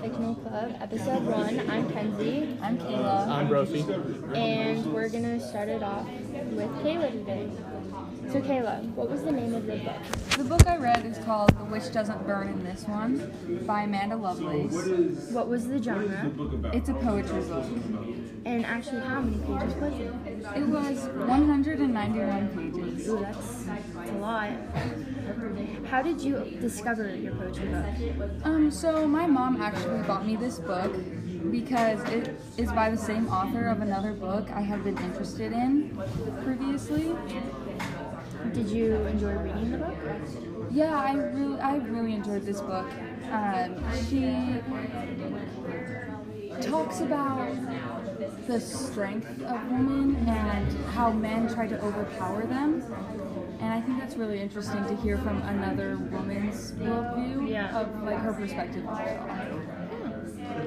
Fictional Club, episode one. I'm Kenzie, I'm Kayla. I'm Brophy. and we're gonna start it off with Kayla today. So, Kayla, what was the name of your book? The book I read is called The Witch Doesn't Burn in This One by Amanda Lovelace. What was the genre? It's a poetry book. And actually, how many pages was it? It was 191 pages. Ooh, that's, that's a lot. How did you discover your poetry book? Um, so my mom actually bought me this book because it is by the same author of another book I have been interested in previously. Did you enjoy reading the book? Yeah, I really, I really enjoyed this book. Um, she talks about the strength of women and how men try to overpower them. And I think that's really interesting to hear from another woman's worldview Yeah. of like her perspective of it all.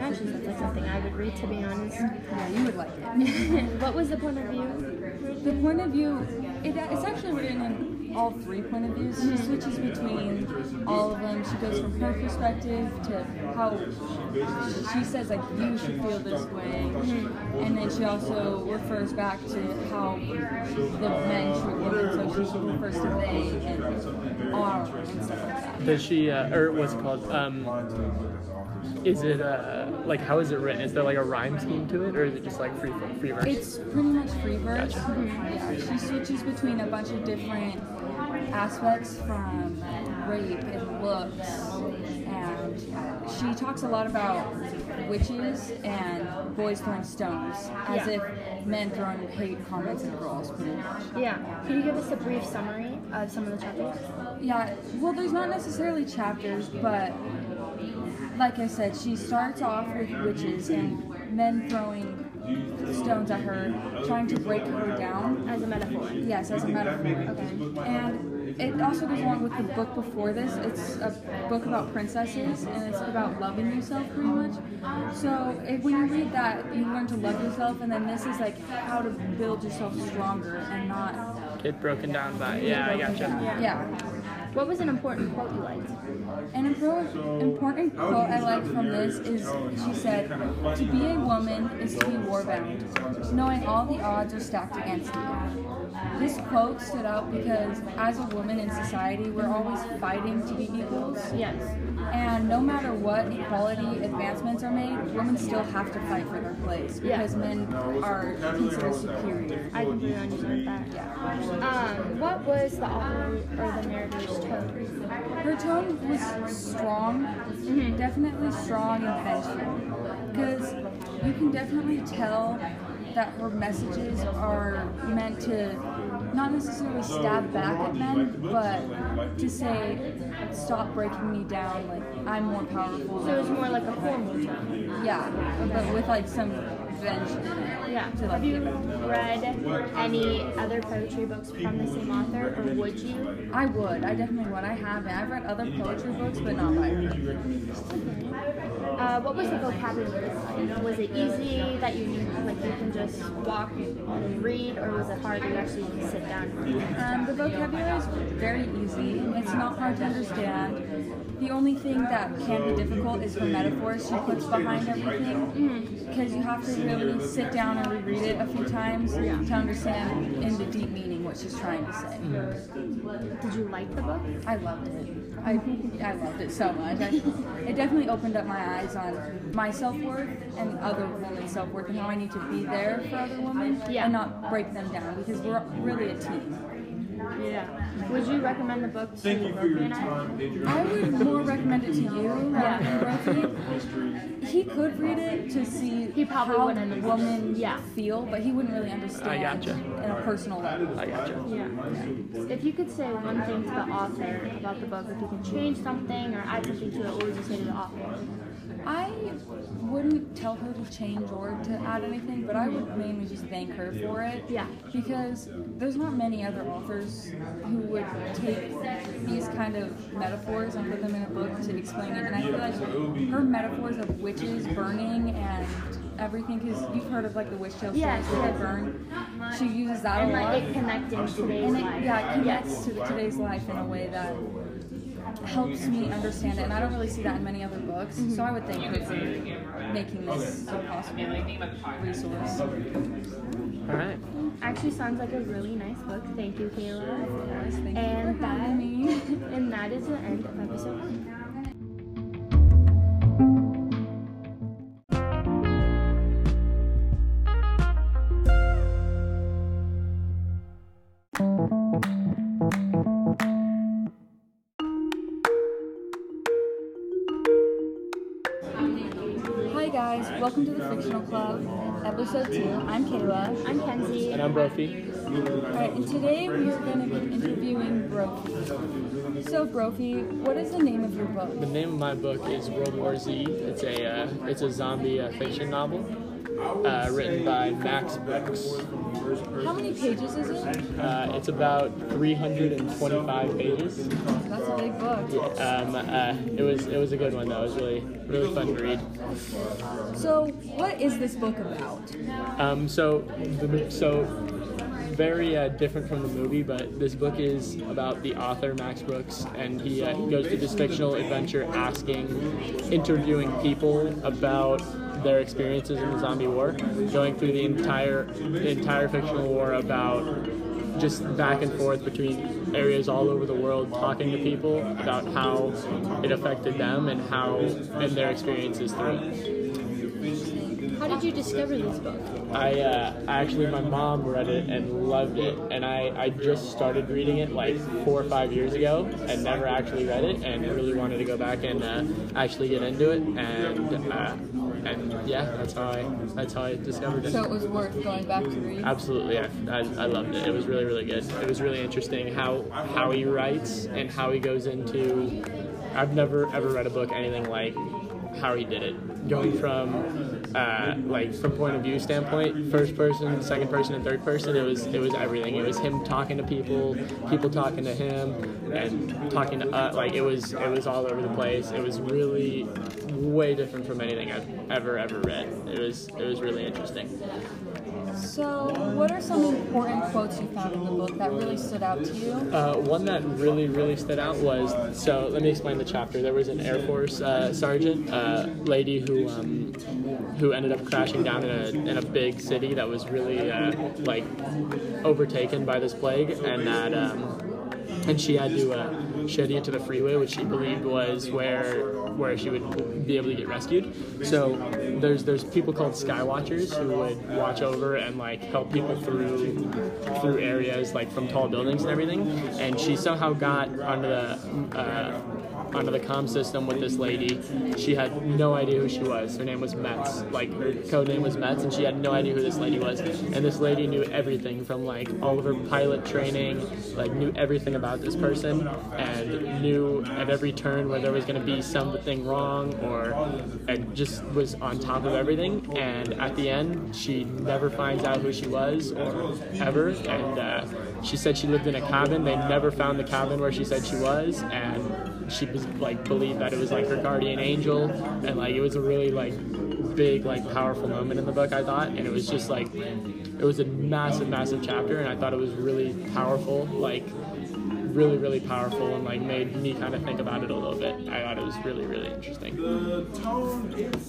Actually, sounds like something I would read, to be honest. Yeah, you would like it. what was the point of view? The point of view, it, it's actually written in all three point of views. She switches between all of them. She goes from her perspective to how she says like you should feel this way, and then she also refers back to how the men treat women. So she refers to they and are and stuff like that. Does she, uh, or what's it called? Um, is it uh, like how is it written? Is there like a rhyme scheme to it, or is it just like free free verse? It's pretty much free verse. Gotcha. Yeah, she switches between a bunch of different aspects from rape and looks, and she talks a lot about witches and boys throwing stones, as Yeah. if men throwing hate comments at girls, pretty much. Yeah. Can you give us a brief summary of some of the chapters? Yeah, well, there's not necessarily chapters, but like I said, she starts off with witches and men throwing stones at her, trying to break her down. As a metaphor. Yes, as a metaphor. Okay. And it also goes along with the book before this. It's a book about princesses, and it's about loving yourself, pretty much. So if, when you read that, you learn to love yourself, and then this is like how to build yourself stronger and not. Get broken down by. Yeah, I gotcha. Yeah. Yeah. What was an important quote you liked? An important, important quote I liked from this is she said, To be a woman is to be warbound, knowing all the odds are stacked against you. This quote stood out because as a woman in society, we're always fighting to be equals. Yes. And no matter what equality advancements are made, women still have to fight for their place Yeah. because men are considered superior. I completely understand that. Yeah. Um, what was the author or the narrator's tone? Her tone was strong, definitely strong and vengeful. Because you can definitely tell that her messages are meant to not necessarily stab back at men, but to say, stop breaking me down, like, I'm more powerful. So it was more like a formal tone. yeah, but with like some venge in it. Yeah. Have you read any other poetry books from the same author, or would you? I would, I definitely would. I haven't. I've read other poetry books, but not by her. Uh, what was the vocabulary like? Was it easy that you knew, like you can just walk and read, or was it hard to actually sit down? Um, the vocabulary is very easy. It's not hard to understand. The only thing that can be difficult is her metaphors she puts behind everything. Because you have to really sit down and reread it a few times to understand in the deep meaning what she's trying to say. Did you like the book? I loved it. I, I loved it so much. I, it definitely opened up my eyes on my self worth and other women's self worth and how I need to be there for other women Yeah. and not break them down because we're really a team. Yeah. Would you recommend the book to Rosie and I? I would more recommend it to you rather Yeah. than Brophy. He could read it to see He probably how wouldn't understand. women Yeah. feel, but he wouldn't really understand I gotcha. in a personal level. I gotcha. Yeah. If you could say one thing to the author about the book, if you could change something or add something to it, what would you say to the author? I wouldn't tell her to change or to add anything, but I would mainly just thank her for it. Yeah. Because there's not many other authors who would take these kind of metaphors and put them in a book to explain it. And I feel like her metaphors of witches burning and everything, because you've heard of like the witch tale Yes, stories where yes. they burn. She uses that And a lot. like it connecting today's and it, life. yeah, it connects Yes. to today's life in a way that helps me understand it, and I don't really see that in many other books. Mm-hmm. So I would thank her for making this a possible resource. All right. Actually, sounds like a really nice book. Thank you, Kayla. Yes, thank And you for having me. And that is the end of episode one. Fictional Club, episode two. I'm Kayla. I'm Kenzie. And I'm Brophy. Alright, and today we're going to be interviewing Brophy. So Brophy, what is the name of your book? The name of my book is World War Z. It's a uh, it's a zombie uh, fiction novel uh, written by Max Brooks. How many pages is it? Uh, it's about 325 pages. That's a big book. Um, uh, it was it was a good one though. It was really really fun to read. So, what is this book about? Um, so the, so very uh, different from the movie, but this book is about the author Max Brooks, and he, uh, he goes through this fictional adventure, asking, interviewing people about their experiences in the zombie war, going through the entire the entire fictional war about just back and forth between areas all over the world, talking to people about how it affected them and how and their experiences through it. How did you discover this book? I uh, actually my mom read it and loved it, and I, I just started reading it like four or five years ago, and never actually read it, and really wanted to go back and uh, actually get into it, and uh, and yeah, that's how I that's how I discovered it. So it was worth going back to read. Absolutely, I, I, I loved it. It was really, really good. It was really interesting how how he writes and how he goes into. I've never ever read a book anything like how he did it. Going from uh, like from point of view standpoint, first person, second person, and third person. It was it was everything. It was him talking to people, people talking to him, and talking to uh, like it was it was all over the place. It was really way different from anything I've ever ever read. It was it was really interesting. So, what are some important quotes you found in the book that really stood out to you? Uh, one that really, really stood out was so. Let me explain the chapter. There was an Air Force uh, sergeant, uh, lady who um, who ended up crashing down in a, in a big city that was really uh, like overtaken by this plague, and that um, and she had to uh, she had to get to the freeway, which she believed was where where she would be able to get rescued. So there's there's people called Skywatchers who would watch over and like help people through through areas like from tall buildings and everything. And she somehow got onto the uh, onto the comm system with this lady. She had no idea who she was. Her name was Mets. Like her code name was Mets, and she had no idea who this lady was. And this lady knew everything from like all of her pilot training, like knew everything about this person, and knew at every turn where there was going to be something wrong, or and just was on top of everything. And at the end, she never finds out who she was or ever. And uh, she said she lived in a cabin. They never found the cabin where she said she was, and she was like believed that it was like her guardian angel and like it was a really like big like powerful moment in the book i thought and it was just like it was a massive massive chapter and i thought it was really powerful like really really powerful and like made me kind of think about it a little bit i thought it was really really interesting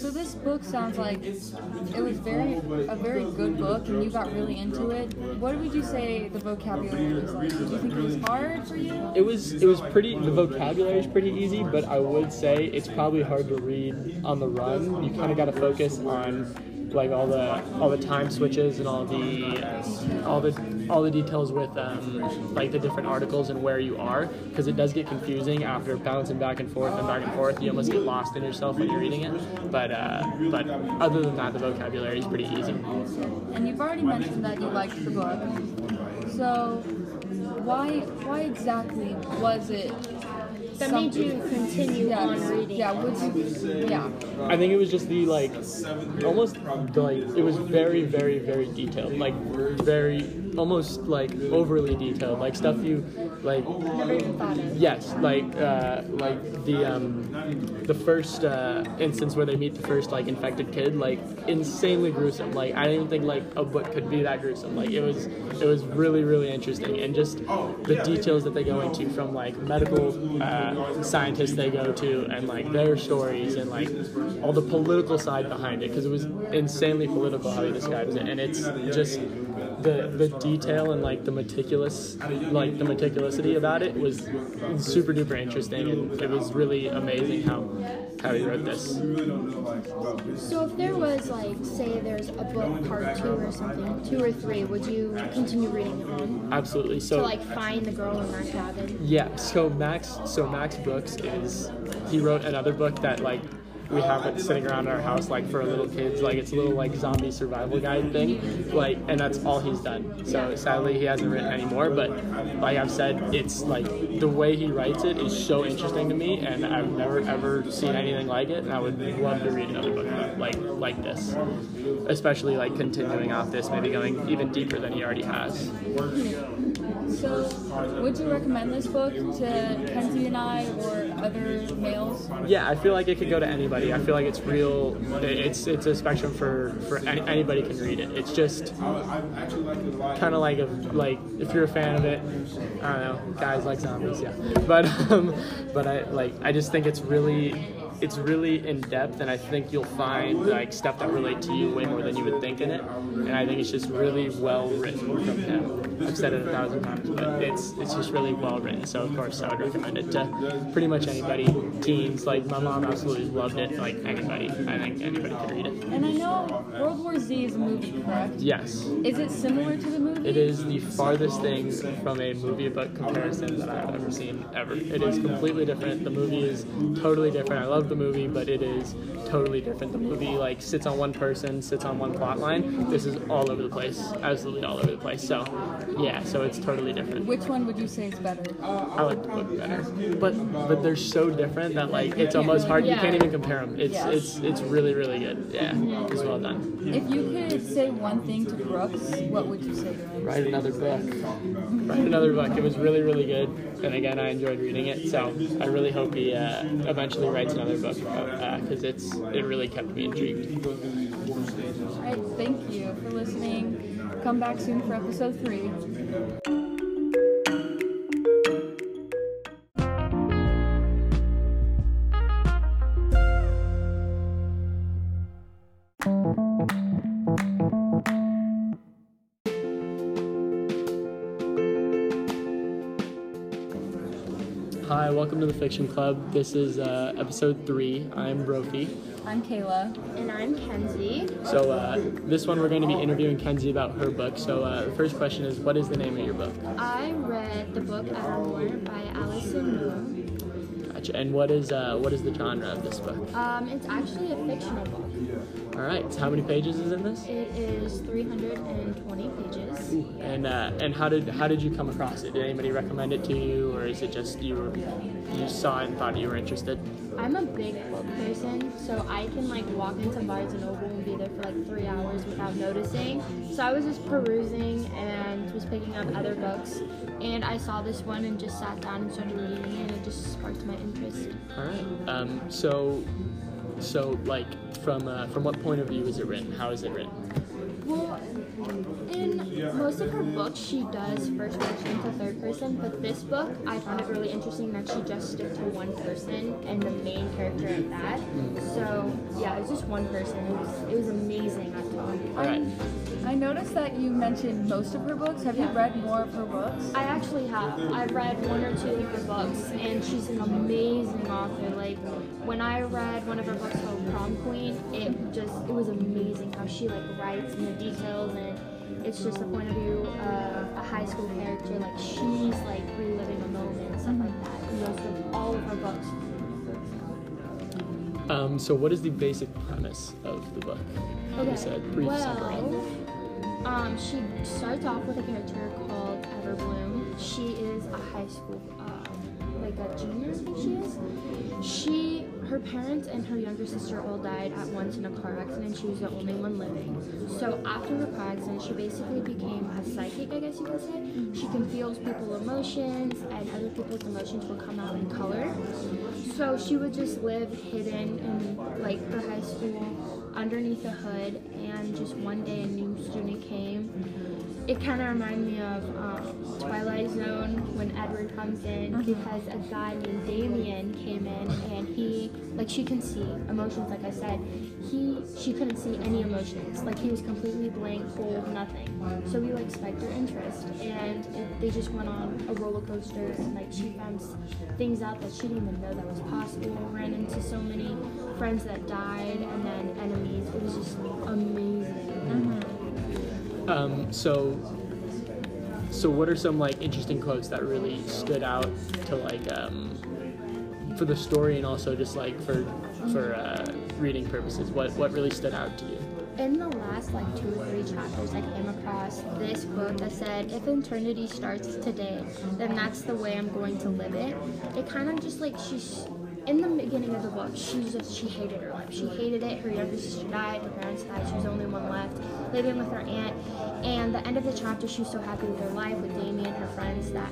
So this book sounds like it was very a very good book, and you got really into it. What would you say the vocabulary was like? Do you think it was hard for you? it was it was pretty the vocabulary is pretty easy but i would say it's probably hard to read on the run you kind of got to focus on like all the all the time switches and all the all the all the details with um, like the different articles and where you are because it does get confusing after bouncing back and forth and back and forth. You almost get lost in yourself when you're reading it. But uh, but other than that the vocabulary is pretty easy. And you've already mentioned that you liked the book. So why why exactly was it That made you continue yeah, on reading. Yeah, would you, yeah. I think it was just the like almost like it was very very very detailed like very almost like overly detailed like stuff you like Never even thought of. yes like uh, like the um, the first uh, instance where they meet the first like infected kid like insanely gruesome. Like I didn't think like a book could be that gruesome. Like it was it was really really interesting. And just the details that they go into from like medical uh, uh, scientists they go to and like their stories and like all the political side behind it because it was insanely political how he describes it. And it's just the the detail and like the meticulous like the meticulousity about it was super duper interesting and it was really amazing how how he wrote this. So if there was like, say, there's a book part two or something, two or three, would you continue reading it on? Absolutely. So To like find the girl in that cabin. Yeah, so Max, so Max Brooks is he wrote another book that like we have it sitting around our house like for little kids, like it's a little like zombie survival guide thing, like and that's all he's done. So sadly he hasn't written anymore, but like I've said, it's like the way he writes it is so interesting to me, and I've never ever seen anything like it, and I would love to read another book like like this, especially like continuing off this, maybe going even deeper than he already has. So, would you recommend this book to Kenzie and I or other males? Yeah, I feel like it could go to anybody. I feel like it's real. It's it's a spectrum for for any, anybody can read it. It's just kind of like a like if you're a fan of it. I don't know, guys like zombies, yeah. But um, but I like I just think it's really it's really in depth, and I think you'll find like stuff that relate to you way more than you would think in it. And I think it's just really well written from. I've said it a thousand times, but it's it's just really well written. So of course I would recommend it to pretty much anybody, teens. Like my mom absolutely loved it. Like anybody, I think anybody could read it. And I know World War Z is a movie, correct? Yes, Is it similar to the movie? it is the farthest thing from a movie book comparison that I've ever seen ever. It is completely different. The movie is totally different. I love the movie, but it is totally different. The movie like sits on one person, sits on one plot line. This is all over the place, absolutely all over the place. So, yeah, so it's totally different. Which one would you say is better? I like the book better, but but they're so different that like it's almost hard. You can't even compare them. It's Yeah. it's it's really really good. Yeah, it's well done. If you could say one thing to Brooks, what would you say to him? Write another book. Write another book. It was really really good, and again I enjoyed reading it. So I really hope he uh, eventually writes another book because it's it really kept me intrigued. All right, thank you for listening. Come back soon for episode three. Hi, welcome to the Fiction Club. This is uh, episode three. I'm Brophy. I'm Kayla. And I'm Kenzie. So uh, this one we're going to be interviewing Kenzie about her book. So uh, the first question is, what is the name of your book? I read the book Evermore by Alison Moon. Gotcha. And what is uh, what is the genre of this book? Um, it's actually a fictional book. All right. So how many pages is in this? It is 320 pages. And uh, and how did how did you come across it? Did anybody recommend it to you, or is it just you were you saw it and thought you were interested? I'm a big book person, so I can like walk into Barnes and Noble and be there for like three hours without noticing. So I was just perusing and was picking up other books, and I saw this one and just sat down and started reading it, and it just sparked my interest. All right. Um, so so like from uh, from what point of view is it written? How is it written? Well, in most of her books, she does first person to third person, but this book, I found it really interesting that she just stuck to one person and the main character of that. So, yeah, it was just one person. It was, it was amazing, I thought. All right. I noticed that you mentioned most of her books. Have you read more of her books? I actually have. I've read one or two of her books, and she's an amazing author. Like when I read one of her books called Prom Queen, it just it was amazing how she like writes and the details, and it's just the point of view of a high school character. Like she's like reliving a moment, and stuff like that. In most of all of her books. Um, so what is the basic premise of the book? You said brief summary. Um, she starts off with a character called Everbloom. She is a high school, um, like a junior, I think she is. She, her parents and her younger sister all died at once in a car accident. She was the only one living. So after her car accident, she basically became a psychic, I guess you could say. She can feel people's emotions, and other people's emotions will come out in color. So she would just live hidden in like her high school underneath the hood and just one day a new student came it kind of reminded me of um, Twilight Zone when Edward comes in because a guy named Damien came in and he, like, she can see emotions. Like I said, he, she couldn't see any emotions. Like he was completely blank, cold, nothing. So we like spiked her interest, and it, they just went on a roller coaster. And like she found things out that she didn't even know that was possible. Ran into so many friends that died, and then enemies. It was just amazing. Um, so, so what are some like interesting quotes that really stood out to like um, for the story and also just like for for uh, reading purposes? What what really stood out to you? In the last like two or three chapters, I came across this quote that said, "If eternity starts today, then that's the way I'm going to live it." It kind of just like she's in the beginning of the book, she just she hated her life. She hated it. Her younger sister died. Her parents died. She was the only one left, living with her aunt. And the end of the chapter, she was so happy with her life with Damien, and her friends, that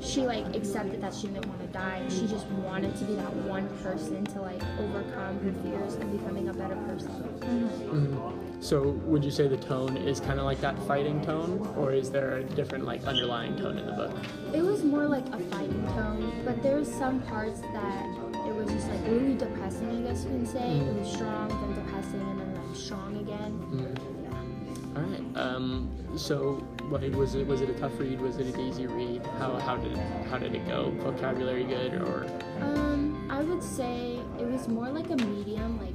she like accepted that she didn't want to die. She just wanted to be that one person to like overcome her fears and becoming a better person. Mm-hmm. Mm-hmm. So would you say the tone is kind of like that fighting tone, or is there a different like underlying tone in the book? It was more like a fighting tone, but there was some parts that it was just like really depressing, I guess you can say. It was strong, then depressing, and then like strong again. Yeah. All right. Um, so what was it? Was it a tough read? Was it an easy read? How how did it, how did it go? Vocabulary good or? Um, I would say it was more like a medium, like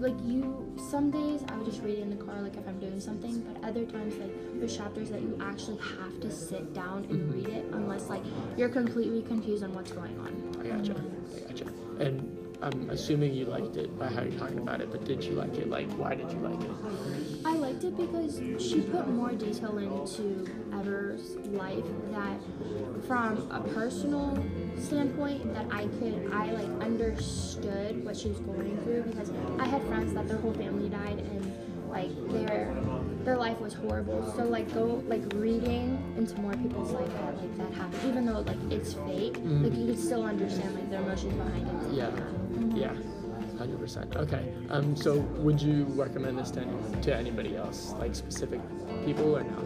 like you. Some days I would just read it in the car, like if I'm doing something, but other times like there's chapters that you actually have to sit down and read it, unless like you're completely confused on what's going on. I gotcha. I gotcha. And I'm assuming you liked it by how you're talking about it, but did you like it? Like, why did you like it? I liked it because she put more detail into Ever's life that from a personal standpoint that I could I like understood what she was going through because I had friends that their whole family died and like their their life was horrible. So like go like reading into more people's life that like that happened, even though like it's fake, like mm. you could still understand like their emotions behind it. Yeah. Yeah. Hundred percent. Okay. Um. So, would you recommend this to, any, to anybody else, like specific people, or no?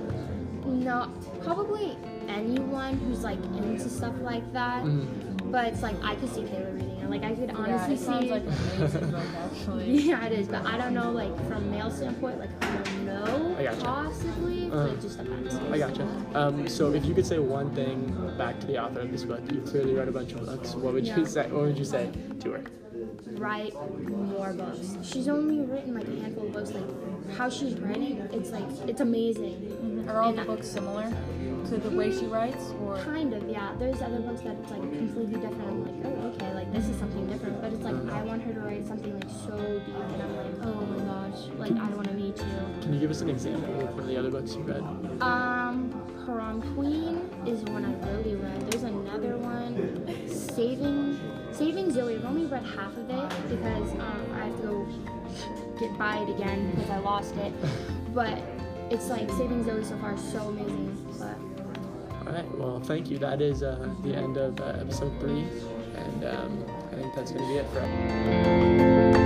No, probably anyone who's like into stuff like that. Mm-hmm. But it's like I could see Taylor reading it. Like I could Yeah, honestly it sounds see. like an amazing book, actually. yeah, it is. But I don't know, like from male standpoint, like I don't know, I gotcha. possibly. But Uh, it just depends. I gotcha. Um, so if you could say one thing back to the author of this book, you clearly read a bunch of books. What would you say? What would you say to her? Write more books. She's only written like a handful of books. Like how she's writing, it's like it's amazing. Are all And the I- books similar to the way she writes, or Kind of, yeah. There's other books that it's like completely different. I'm like, oh, okay, like this is something different. But it's like I want her to write something like so deep, and I'm like, oh my gosh, like I want to meet you. Can you give us an example of one of the other books you read? Um, Prom Queen is one I really read. There's another one, Saving Saving Zoe. I've only read half of it because um, I have to go get buy it again because I lost it. But it's like Saving Zoe so far so amazing. But All right. Well, thank you. That is uh, the end of uh, episode three, and um, I think that's to be it for.